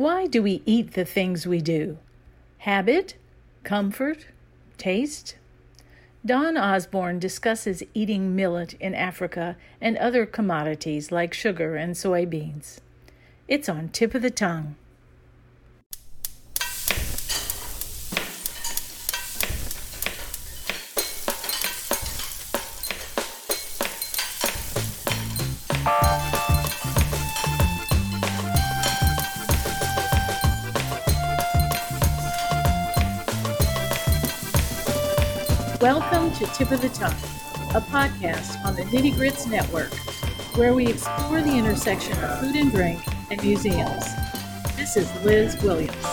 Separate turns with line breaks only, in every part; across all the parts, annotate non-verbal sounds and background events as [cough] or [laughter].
Why do we eat the things we do? Habit? Comfort? Taste? Don Osborne discusses eating millet in Africa and other commodities like sugar and soybeans. It's on tip of the tongue. Tip of the Tongue, a podcast on the Nitty Grits Network, where we explore the intersection of food and drink and museums. This is Liz Williams.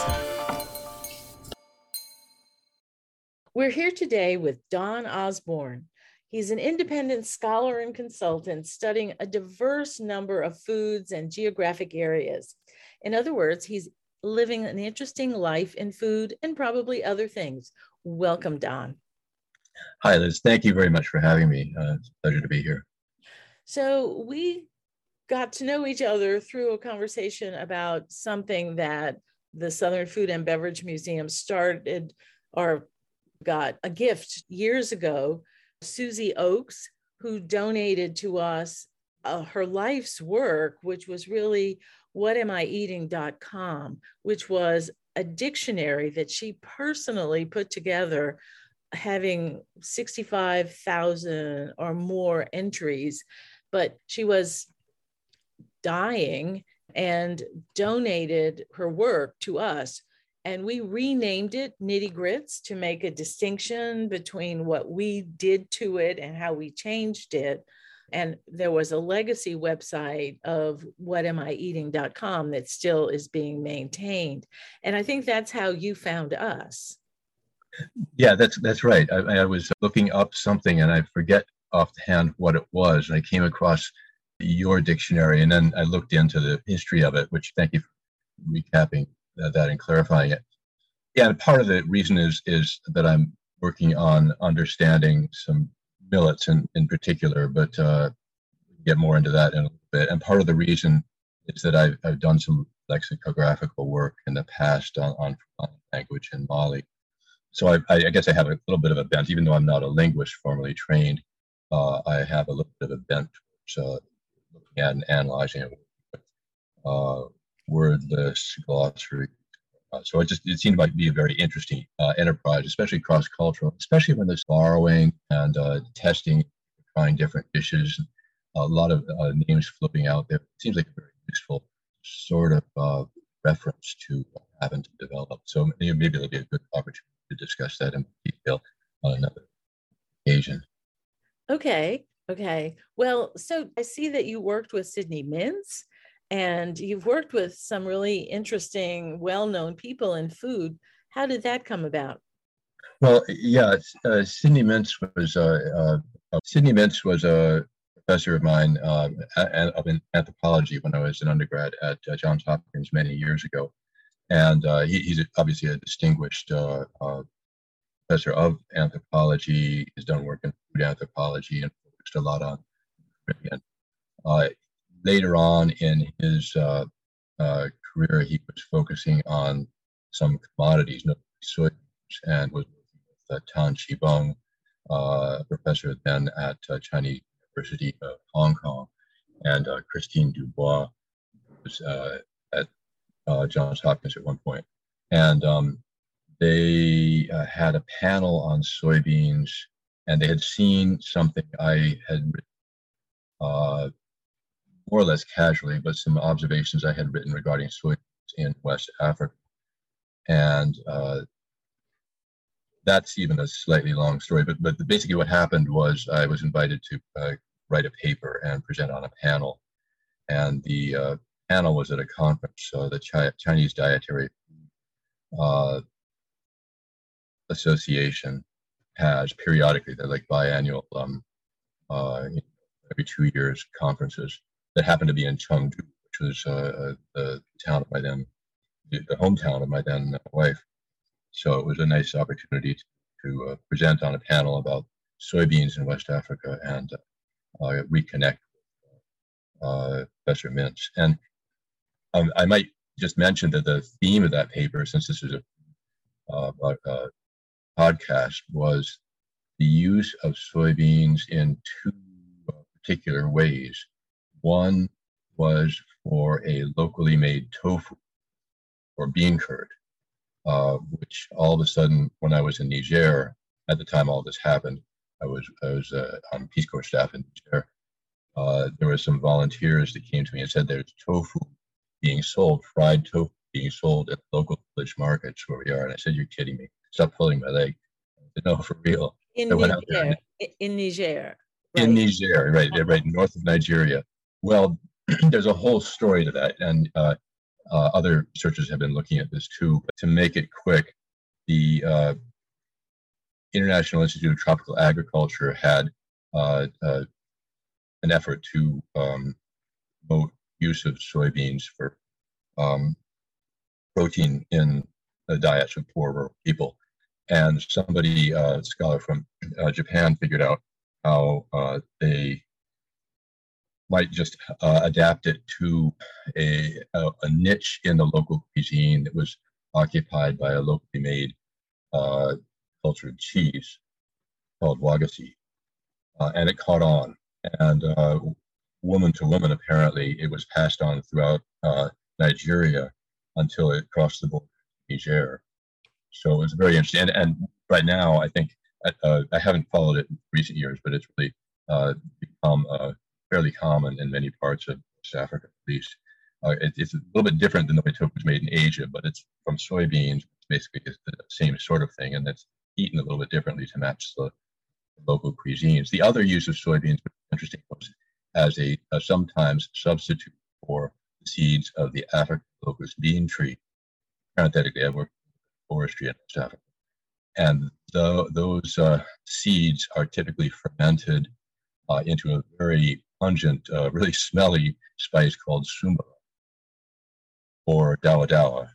We're here today with Don Osborne. He's an independent scholar and consultant studying a diverse number of foods and geographic areas. In other words, he's living an interesting life in food and probably other things. Welcome, Don.
Hi, Liz. Thank you very much for having me. Uh, it's a pleasure to be here.
So, we got to know each other through a conversation about something that the Southern Food and Beverage Museum started or got a gift years ago. Susie Oakes, who donated to us uh, her life's work, which was really whatamiEating.com, which was a dictionary that she personally put together having 65,000 or more entries, but she was dying and donated her work to us. And we renamed it Nitty Grits to make a distinction between what we did to it and how we changed it. And there was a legacy website of whatamiEating.com that still is being maintained. And I think that's how you found us.
Yeah, that's that's right. I, I, was looking up something and I forget offhand what it was, and I came across your dictionary, and then I looked into the history of it. Which thank you for recapping that and clarifying it. Yeah, part of the reason is is that I'm working on understanding some millets in in particular, but uh, get more into that in a little bit. And part of the reason is that I've I've done some lexicographical work in the past on, on language in Mali so I, I, guess I have a little bit of a bent, even though I'm not a linguist formally trained. Uh, I have a little bit of a bent towards uh, looking at and analyzing it uh, wordless glossary. Uh, so it just it seemed like be a very interesting uh, enterprise, especially cross cultural, especially when there's borrowing and uh, testing, trying different dishes. A lot of names flipping out there. It seems like a very useful sort of reference to happened to develop. So maybe it'll be a good opportunity to discuss that in detail on another occasion.
Okay. Okay. Well, so I see that you worked with Sidney Mintz and you've worked with some really interesting, well known people in food. How did that come about?
Well, yeah, uh, Sidney Mintz was uh, uh, Sidney Mintz was a professor of mine uh, of anthropology when I was an undergrad at uh, Johns Hopkins many years ago, and uh, he, he's obviously a distinguished uh, uh, professor of anthropology. He's done work in food anthropology and focused a lot on. Uh, later on in his uh, uh, career, he was focusing on some commodities, notably soybeans, and was working with Tan Chee-Beng, a professor then at Chinese University of Hong Kong, and Christine Du Bois was uh, Johns Hopkins at one point, and um, they uh, had a panel on soybeans, and they had seen something I had written, uh, more or less casually, but some observations I had written regarding soybeans in West Africa, and uh, that's even a slightly long story. But but basically, what happened was I was invited to uh, write a paper and present on a panel, and the uh, panel was at a conference, uh, the Chi- Chinese Dietary uh, Association has periodically, they're like biannual, um, uh, every two years conferences that happen to be in Chengdu, which was uh, uh, the town of my then, the hometown of my then wife. So it was a nice opportunity to, to uh, present on a panel about soybeans in West Africa and reconnect uh, Professor Mintz. And um, I might just mention that the theme of that paper, since this is a, uh, a podcast, was the use of soybeans in two particular ways. One was for a locally made tofu or bean curd, uh, which all of a sudden, when I was in Niger, at the time all this happened, I was I was uh, on Peace Corps staff in Niger. Uh, there were some volunteers that came to me and said there's tofu being sold, fried tofu being sold at local village markets where we are. And I said, You're kidding me. Stop pulling my leg. Said, no, for real.
In Niger. In Niger.
Right. In Niger, right, right, north of Nigeria. Well, [clears throat] there's a whole story to that. And uh, uh, other researchers have been looking at this too. But to make it quick, the uh, International Institute of Tropical Agriculture had uh, uh, an effort to um, promote use of soybeans for um, protein in the diets of poor people. And somebody, uh, a scholar from uh, Japan, figured out how uh, they might just uh, adapt it to a, a, a, niche in the local cuisine that was occupied by a locally made uh, cultured cheese called wagashi. Uh, and it caught on. And woman to woman, apparently, it was passed on throughout Nigeria until it crossed the border to Niger. So it was very interesting. And, and right now, I think uh, I haven't followed it in recent years, but it's really uh, become uh, fairly common in many parts of West Africa, at least. Uh, it, it's a little bit different than the way tofu was made in Asia, but it's from soybeans. Basically it's the same sort of thing, and it's eaten a little bit differently to match the local cuisines. The other use of soybeans, interesting, was as a, a sometimes substitute for the seeds of the African locust bean tree. Parenthetically, I work forestry in West Africa. And the, those uh, seeds are typically fermented uh, into a very pungent, uh, really smelly spice called sumba or dawa dawa.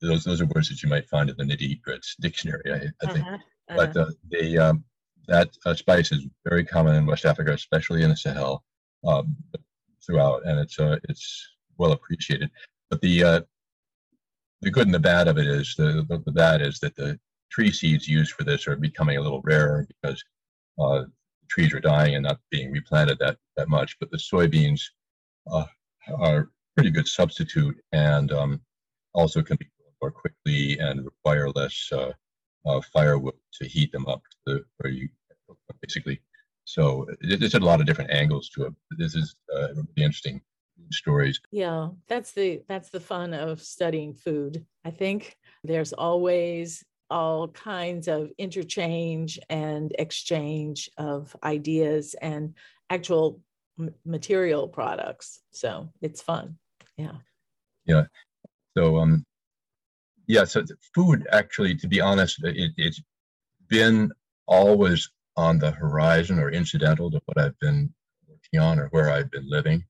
Those, those are words that you might find in the nitty grits dictionary, I, I think. Uh-huh, uh-huh. But uh, they, um, that uh, spice is very common in West Africa, especially in the Sahel, um, throughout, and it's uh, it's well appreciated. But the uh, the good and the bad of it is the, the, the bad is that the tree seeds used for this are becoming a little rarer because uh, trees are dying and not being replanted that that much. But the soybeans uh, are a pretty good substitute and um, also can be more quickly and require less uh, uh firewood to heat them up to where you basically. So there's a lot of different angles to it. This is uh, really interesting stories.
Yeah, that's the that's the fun of studying food. I think there's always all kinds of interchange and exchange of ideas and actual m- material products. So it's fun. Yeah.
Yeah. So um yeah, so food actually to be honest it, it's been always on the horizon or incidental to what I've been working on or where I've been living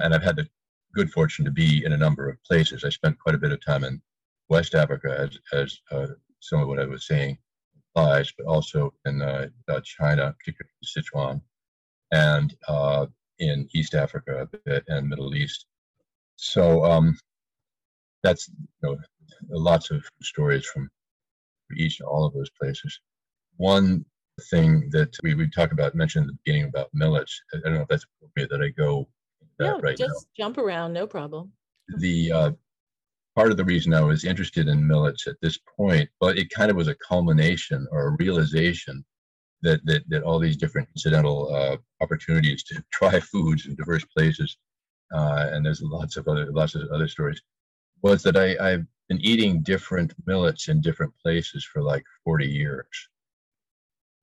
and I've had the good fortune to be in a number of places. I spent quite a bit of time in West Africa, as, as uh, some of what I was saying implies, but also in uh, uh, China, particularly Sichuan, and uh, in East Africa a bit and Middle East. So um, that's you know, lots of stories from each and all of those places. One thing that we, we talk about, mentioned at the beginning about millets. I don't know if that's appropriate that I go
no, right just now. jump around, no problem.
The uh, part of the reason I was interested in millets at this point, but it kind of was a culmination or a realization that that, that all these different incidental uh, opportunities to [laughs] try foods in diverse places, uh, and there's lots of other lots of other stories, was that I, I've been eating different millets in different places for like 40 years.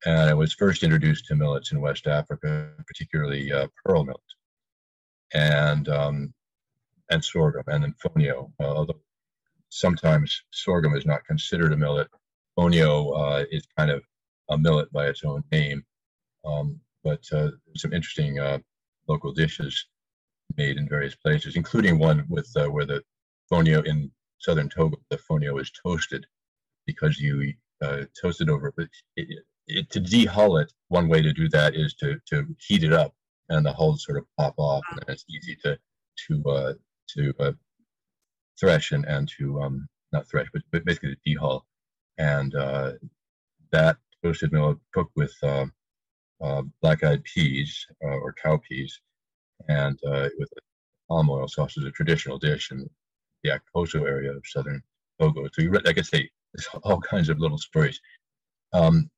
And I was first introduced to millets in West Africa, particularly uh, pearl millet and um, and sorghum and then fonio. Uh, although sometimes sorghum is not considered a millet, fonio uh, is kind of a millet by its own name. Um, but uh, some interesting uh, local dishes made in various places, including one with uh, where the fonio in southern Togo, the fonio is toasted because you uh, toast it over. It, it, to dehull it, one way to do that is to to heat it up and the hulls sort of pop off, and it's easy to to uh, to uh, thresh and, and to um, not thresh, but, but basically to dehull. And uh, that toasted millet cooked with uh, uh, black-eyed peas uh, or cowpeas and uh, with palm oil sauce is a traditional dish in the Akposo area of southern Togo. So you, read, like I say, there's all kinds of little stories. Um,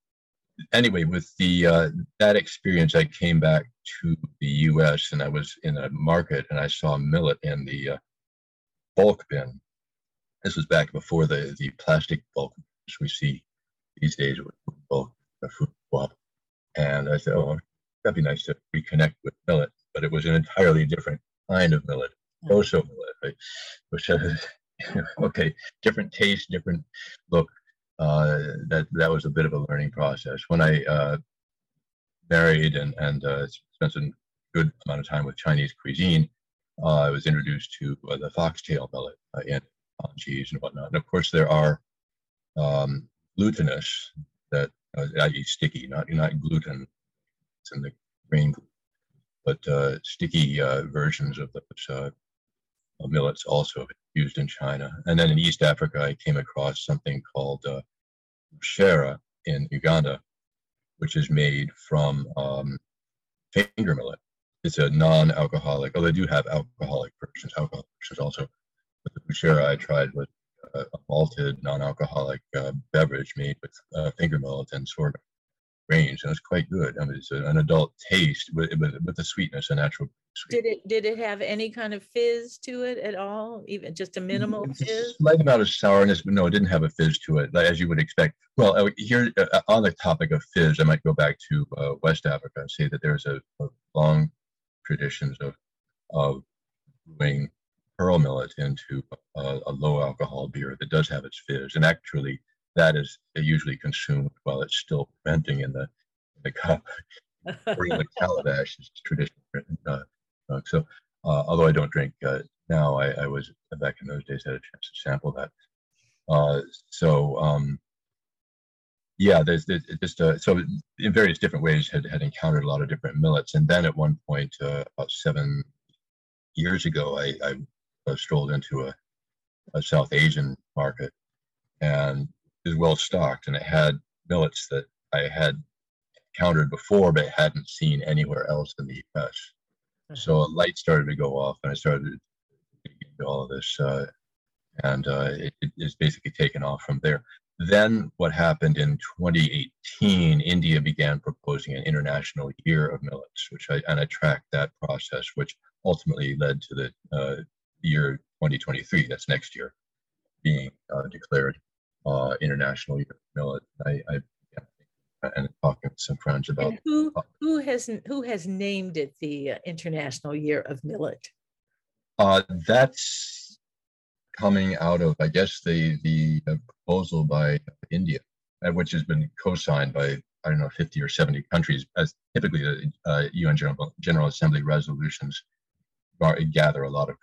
anyway, with the uh, that experience, I came back to the U.S. and I was in a market and I saw millet in the uh, bulk bin. This was back before the the plastic bulk which we see these days with bulk food swap. And I said, oh, that'd be nice to reconnect with millet, but it was an entirely different kind of millet, mm. millet, right? which has [laughs] okay, different taste, different look. Uh, that that was a bit of a learning process. When I uh, married and and uh, spent a good amount of time with Chinese cuisine, uh, I was introduced to uh, the foxtail millet uh, in cheese and whatnot. And of course, there are um, glutinous that uh, i.e. sticky, not not gluten. It's in the grain, but uh, sticky uh, versions of those uh, millets also used in China. And then in East Africa, I came across something called uh, shera in Uganda, which is made from um, finger millet. It's a non-alcoholic, although they do have alcoholic versions, alcoholic versions also. But the bushera I tried was a, malted non-alcoholic uh, beverage made with uh, finger millet and sorghum grains, and it's quite good. I mean, it's an adult taste with, with, with the sweetness, a natural.
Sweet. Did it did it have any kind of fizz to it at all? Even just a minimal fizz?
Slight amount of sourness, but no, it didn't have a fizz to it, as you would expect. Well, uh, here uh, on the topic of fizz, I might go back to uh, West Africa and say that there's a, a long traditions of of brewing pearl millet into a, a, low alcohol beer that does have its fizz. And actually, that is usually consumed while it's still fermenting in the, in the cup. Bring the calabash is traditional. Uh, uh, so, uh, although I don't drink uh, now, I, I, was back in those days had a chance to sample that. Uh, so, um, yeah, there's, there's just uh, so in various different ways had, had encountered a lot of different millets, and then at one point about seven years ago, I, I uh, strolled into a, a South Asian market and is well stocked and it had millets that I had encountered before but hadn't seen anywhere else in the US. Mm-hmm. So a light started to go off and I started to get all of this uh, and uh, it, it's basically taken off from there. Then what happened in 2018, India began proposing an international year of millets, which I, and I tracked that process, which ultimately led to the uh, year 2023, that's next year, being uh, declared uh, International Year of Millet. I, I yeah, and talking with some friends about
and who who has who has named it the uh, International Year of Millet.
Uh, that's coming out of, I guess, the the uh, proposal by India, uh, which has been co-signed by I don't know 50 or 70 countries, as typically the uh, UN General, General Assembly resolutions gather a lot of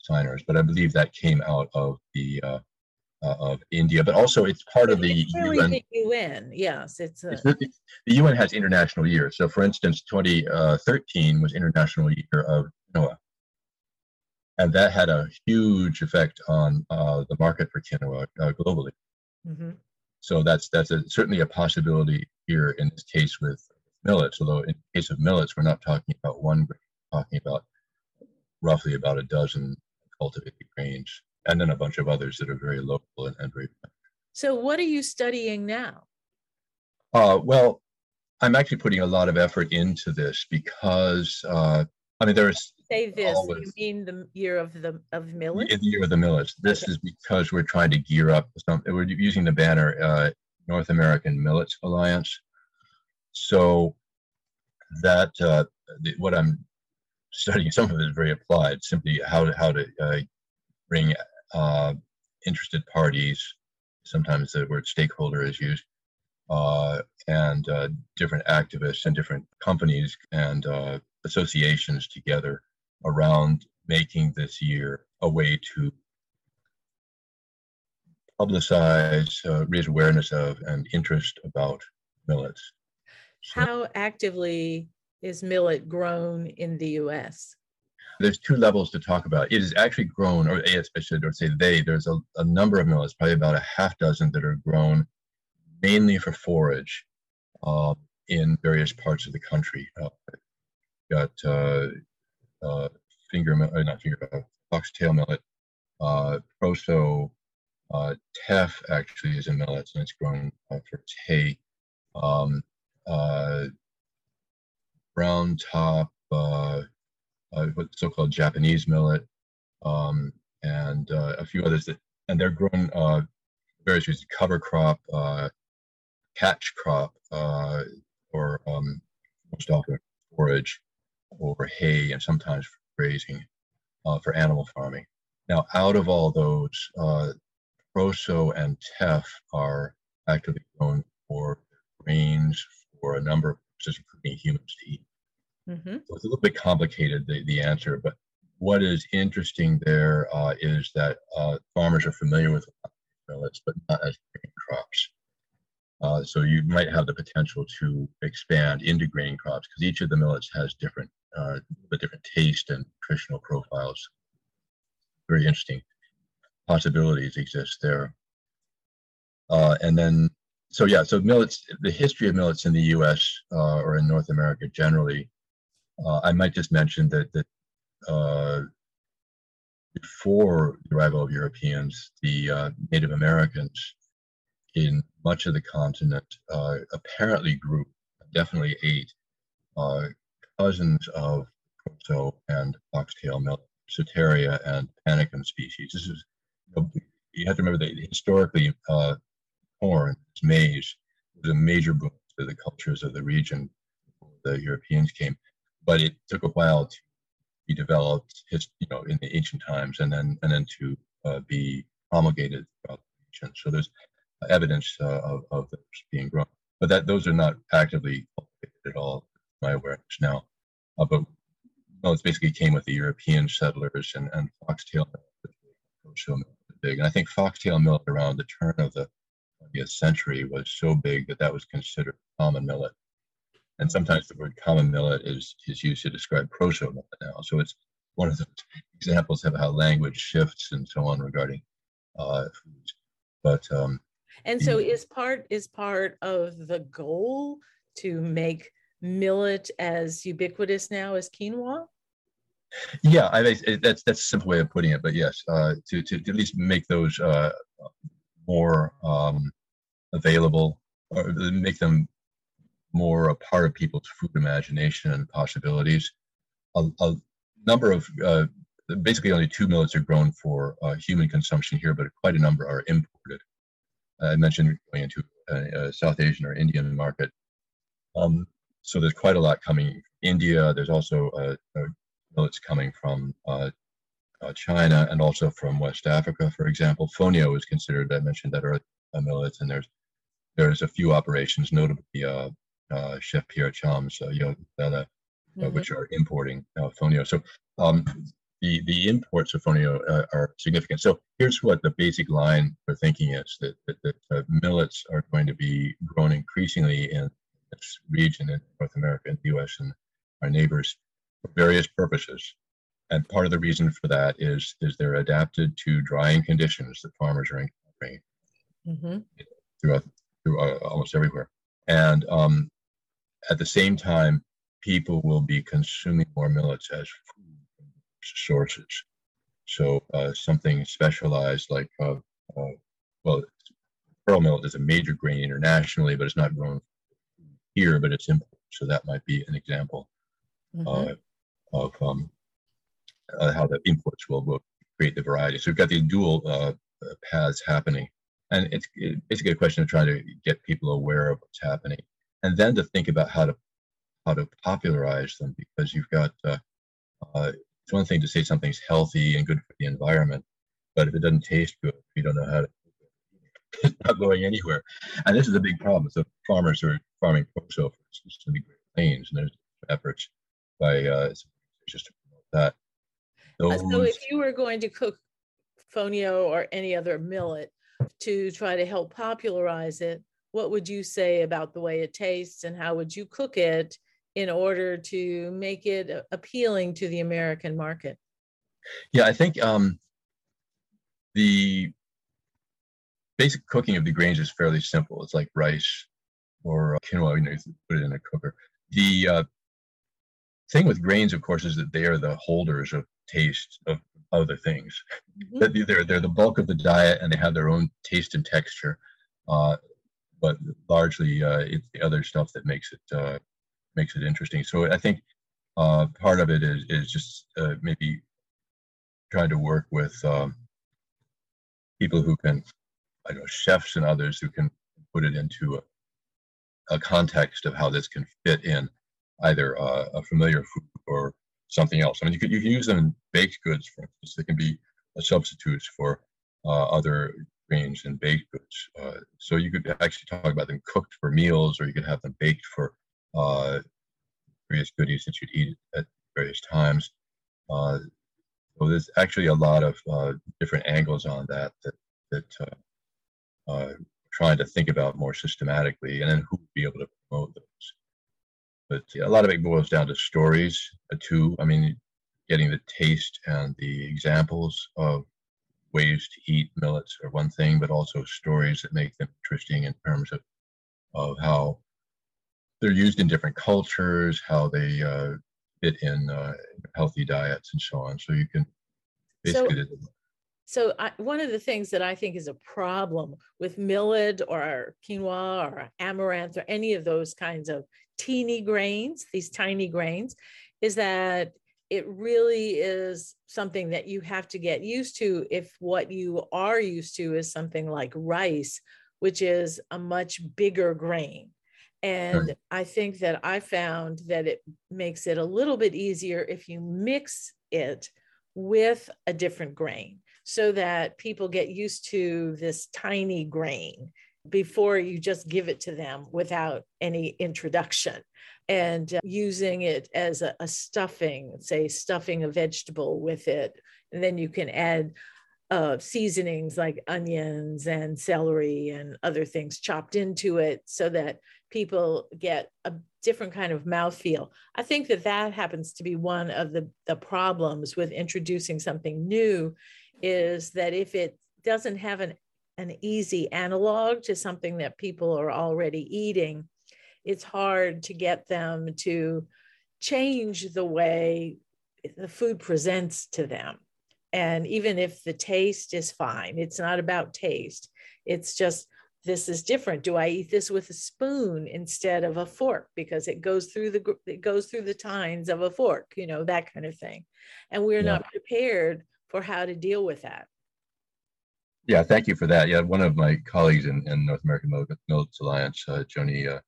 signers, but I believe that came out of the uh, uh, of India, but also it's part of the
UN. The UN, yes, it's, a... it's the,
the, UN has international years. So, for instance, 2013 was International Year of Quinoa, and that had a huge effect on uh, the market for quinoa uh, globally. Mm-hmm. So that's that's a, certainly a possibility here in this case with millets. Although in the case of millets, we're not talking about one grain, we're talking about roughly about a dozen cultivated grains, and then a bunch of others that are very local and, and very.
So, what are you studying now?
Uh, well, I'm actually putting a lot of effort into this because uh, I mean there's
say this. Always, you mean the year of the of millets?
The year of the millets. This okay. is because we're trying to gear up. Some, we're using the banner uh, North American Millets Alliance. So that uh, the, what I'm studying some of it is very applied, simply how to, how to uh, bring uh, interested parties, sometimes the word stakeholder is used, uh, and uh, different activists and different companies and uh, associations together around making this year a way to publicize, uh, raise awareness of, and interest about millets.
So, How actively is millet grown in the U.S.?
There's two levels to talk about. It is actually grown, or I should or say they. There's a, a number of millets, probably about a half dozen that are grown mainly for forage uh, in various parts of the country. Uh, got uh, uh finger, uh, not finger, uh, foxtail millet, uh, proso, uh, teff actually is a millet and it's grown uh, for hay. Um, uh, brown top, uh, so-called Japanese millet, um, and uh, a few others that, and they're grown uh, various reasons, cover crop, uh, catch crop, uh, or um, most often forage, or hay, and sometimes grazing uh, for animal farming. Now, out of all those, uh, proso and teff are actively grown for grains for a number of purposes, including humans to eat. Mm-hmm. So it's a little bit complicated, the, the answer, but what is interesting there uh, is that uh, farmers are familiar with millets, but not as grain crops. Uh, so you might have the potential to expand into grain crops because each of the millets has different, uh, different taste and nutritional profiles. Very interesting possibilities exist there. Uh, and then, so yeah, so millets, the history of millets in the U.S. Uh, or in North America generally uh, I might just mention that that uh, before the arrival of Europeans, the uh, Native Americans in much of the continent uh, apparently grew, definitely ate uh, cousins of proso and foxtail millet, Setaria and panicum species. This is you, have to remember that historically uh, corn, maize, was a major boon to the cultures of the region before the Europeans came but it took a while to be developed, you know, in the ancient times, and then and then to uh, be promulgated throughout the region. So there's evidence uh, of, of being grown, but that those are not actively cultivated at all, my awareness now. Uh, but well, it basically came with the European settlers and, and foxtail millet big. And I think foxtail millet around the turn of the 20th century was so big that that was considered common millet and sometimes the word common millet is, is used to describe proso millet now. So it's one of the examples of how language shifts and so on regarding uh, foods. But um,
and so is part is part of the goal to make millet as ubiquitous now as quinoa.
Yeah, I, that's that's a simple way of putting it. But yes, uh, to, to, to at least make those uh, more um, available or make them more a part of people's food imagination and possibilities. A, a number of, uh, basically only two millets are grown for uh, human consumption here, but quite a number are imported. I mentioned going into a, South Asian or Indian market. Um, so there's quite a lot coming. India, there's also uh, millets coming from uh, uh, China and also from West Africa, for example. Fonio is considered, I mentioned that earlier, a millet, and there's there's a few operations, notably uh, Chef Pierre Thiam's uh, Yoga uh, mm-hmm. which are importing uh, Fonio. So um, the the imports of Fonio uh, are significant. So here's what the basic line for thinking is: that, that, that uh, millets are going to be grown increasingly in this region in North America and the U.S. and our neighbors for various purposes. And part of the reason for that is is they're adapted to drying conditions that farmers are encountering mm-hmm. throughout through uh, almost everywhere. And um, at the same time, people will be consuming more millets as food sources. So uh, something specialized like, uh, uh, well, pearl millet is a major grain internationally, but it's not grown here, but it's imported. So that might be an example mm-hmm. Uh, of um, uh, how the imports will, will create the variety. So we've got these dual uh, paths happening. And it's basically a question of trying to get people aware of what's happening and then to think about how to how to popularize them because you've got uh, uh, it's one thing to say something's healthy and good for the environment, but if it doesn't taste good, you don't know how to. It's not going anywhere, and this is a big problem. So farmers are farming proso, for instance, in the Great Plains, and there's efforts by uh, just to promote that.
Those... So, if you were going to cook fonio or any other millet to try to help popularize it, what would you say about the way it tastes and how would you cook it in order to make it appealing to the American market?
Yeah, I think um, the basic cooking of the grains is fairly simple. It's like rice or uh, quinoa, you know, you put it in a cooker. The uh, thing with grains, of course, is that they are the holders of taste of other things. Mm-hmm. They're, they're the bulk of the diet and they have their own taste and texture. Uh, but largely, uh, it's the other stuff that makes it uh, makes it interesting. So I think uh, part of it is is just uh, maybe trying to work with um, people who can, I know, chefs and others who can put it into a, a context of how this can fit in either a familiar food or something else. I mean, you can, you can use them in baked goods, for instance. They can be substitutes for uh, other and baked goods. Uh, so you could actually talk about them cooked for meals, or you could have them baked for uh, various goodies that you'd eat at various times. Uh, so there's actually a lot of uh, different angles on that that that uh, uh, trying to think about more systematically, and then who would be able to promote those. But yeah, a lot of it boils down to stories uh, too. I mean, getting the taste and the examples of ways to eat millets are one thing, but also stories that make them interesting in terms of of how they're used in different cultures, how they uh, fit in uh, healthy diets, and so on. So you can basically.
So, so I, one of the things that I think is a problem with millet or quinoa or amaranth or any of those kinds of teeny grains, these tiny grains, is that it really is something that you have to get used to if what you are used to is something like rice, which is a much bigger grain. And I think that I found that it makes it a little bit easier if you mix it with a different grain so that people get used to this tiny grain before you just give it to them without any introduction and uh, using it as a, a, stuffing, say stuffing a vegetable with it. And then you can add uh, seasonings like onions and celery and other things chopped into it so that people get a different kind of mouthfeel. I think that that happens to be one of the, the problems with introducing something new is that if it doesn't have an, an easy analog to something that people are already eating, it's hard to get them to change the way the food presents to them. And even if the taste is fine, it's not about taste. It's just this is different. Do I eat this with a spoon instead of a fork because it goes through the it goes through the tines of a fork, you know, that kind of thing. And we're yeah. not prepared for how to deal with that.
Yeah, thank you for that. Yeah, one of my colleagues in, in North American Millets Alliance, uh, Joni uh,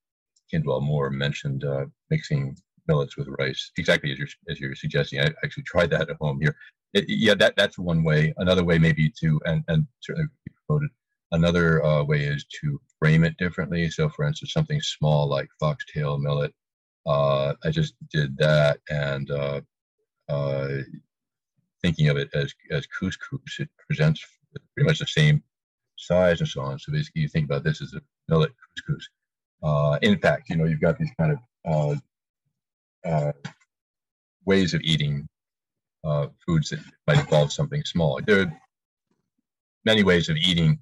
Kindwall-Moore, mentioned uh, mixing millets with rice, exactly as you're as you're suggesting. I actually tried that at home here. It, yeah, that that's one way. Another way maybe to and and certainly promoted. Another uh, way is to frame it differently. So, for instance, something small like foxtail millet. Uh, I just did that, and uh, uh, thinking of it as as couscous, it presents pretty much the same size and so on. So basically, you think about this as a millet couscous. Uh, in fact, you know, you've got these kind of uh, uh, ways of eating uh, foods that might involve something small. There are many ways of eating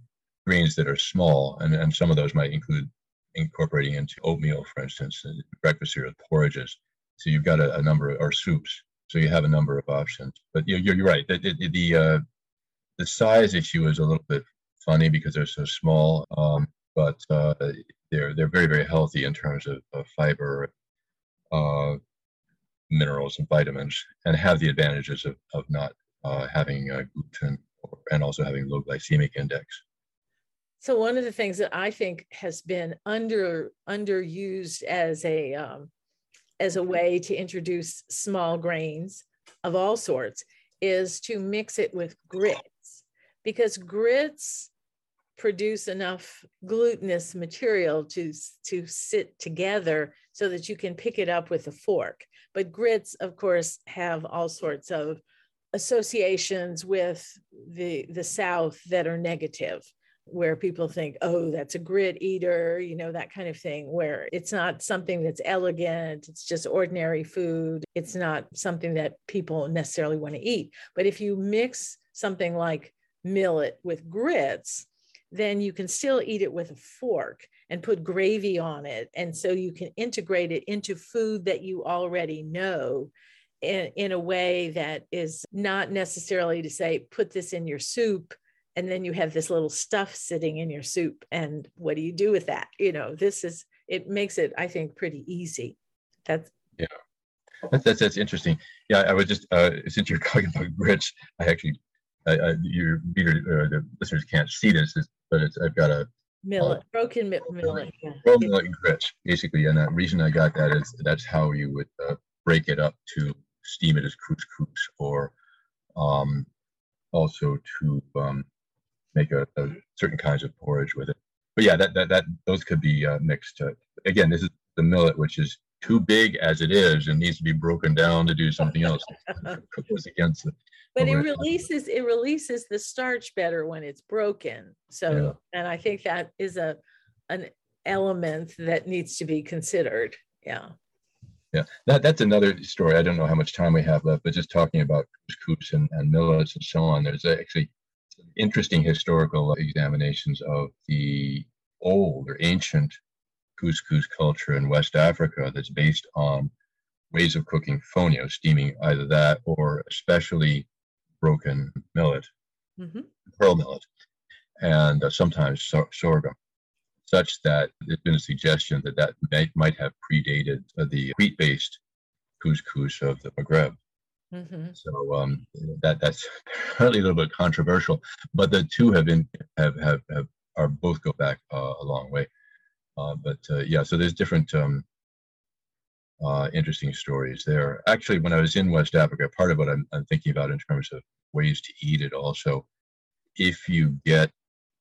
greens that are small, and, and some of those might include incorporating into oatmeal, for instance, breakfast cereal, porridges. So you've got a, a number, of, or soups. So you have a number of options. But you're, you're right. The the, the, uh, the size issue is a little bit funny because they're so small, um, but uh, they're they're very very healthy in terms of, of fiber, uh, minerals and vitamins, and have the advantages of of not uh, having uh, gluten or, and also having low glycemic index.
So one of the things that I think has been under underused as a um, as a way to introduce small grains of all sorts is to mix it with grits because grits produce enough glutinous material to, to sit together so that you can pick it up with a fork. But grits, of course, have all sorts of associations with the, the South that are negative, where people think, oh, that's a grit eater, you know, that kind of thing, where it's not something that's elegant, it's just ordinary food. It's not something that people necessarily want to eat. But if you mix something like millet with grits, then you can still eat it with a fork and put gravy on it. And so you can integrate it into food that you already know in, in a way that is not necessarily to say, put this in your soup and then you have this little stuff sitting in your soup. And what do you do with that? You know this is it makes it i think pretty easy. That's
yeah. That's that's, that's interesting. Yeah i was just uh since you're talking about grits i actually I, I your reader uh, the listeners can't see this but it's i've got a
millet uh, broken mi- millet yeah.
broken millet grits basically and the reason i got that is that's how you would uh, break it up to steam it as couscous or um also to um make a, a, certain kinds of porridge with it. But yeah, that that, that those could be uh, mixed. Again, this is the millet, which is too big as it is and needs to be broken down to do something else. [laughs] goes against it.
But it releases it releases the starch better when it's broken. So, yeah. and I think that is a an element that needs to be considered. Yeah.
Yeah, that, that's another story. I don't know how much time we have left, but just talking about couscous and, and millets and so on, there's actually interesting historical examinations of the old or ancient couscous culture in West Africa that's based on ways of cooking fonio, steaming either that or especially broken millet, mm-hmm. pearl millet, and uh, sometimes sor- sorghum, such that there's been a suggestion that that may, might have predated uh, the wheat-based couscous of the Maghreb. Mm-hmm. So um, that that's apparently a little bit controversial, but the two have been have have, have are both go back uh, a long way. Uh, but uh, yeah, so there's different um, uh, interesting stories there. Actually, when I was in West Africa, part of what I'm, I'm thinking about in terms of ways to eat it also, if you get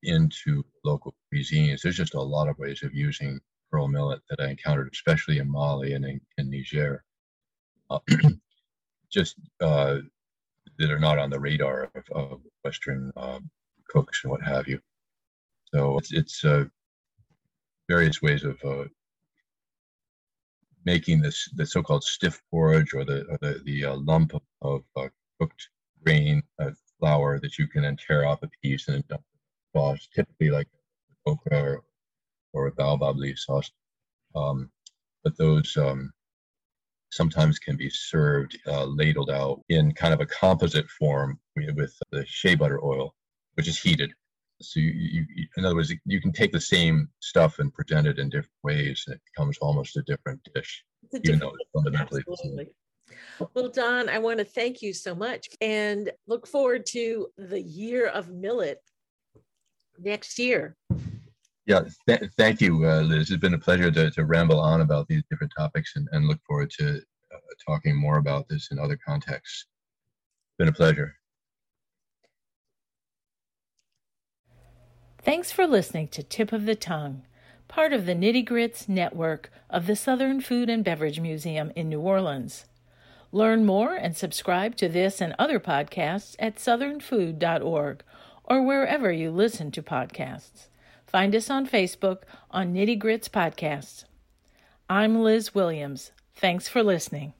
into local cuisines, there's just a lot of ways of using pearl millet that I encountered, especially in Mali and in, in Niger. Uh, [clears throat] just uh, that are not on the radar of, of Western um, cooks and what have you. So it's it's uh, various ways of uh, making this the so-called stiff porridge or the or the, the uh, lump of, of uh, cooked grain flour that you can then tear off a piece and dump sauce, typically like okra or, or a baobab leaf sauce. Um, but those um, sometimes can be served uh, ladled out in kind of a composite form with the shea butter oil, which is heated. So you, you, in other words, you can take the same stuff and present it in different ways, and it becomes almost a different dish, a even though it's fundamentally
absolutely. Well, Don, I want to thank you so much and look forward to the year of millet next year.
Yeah, th- thank you, uh, Liz. It's been a pleasure to, to ramble on about these different topics and, and look forward to uh, talking more about this in other contexts. It's been a pleasure.
Thanks for listening to Tip of the Tongue, part of the Nitty Grits network of the Southern Food and Beverage Museum in New Orleans. Learn more and subscribe to this and other podcasts at southernfood.org or wherever you listen to podcasts. Find us on Facebook on Nitty Grits Podcasts. I'm Liz Williams. Thanks for listening.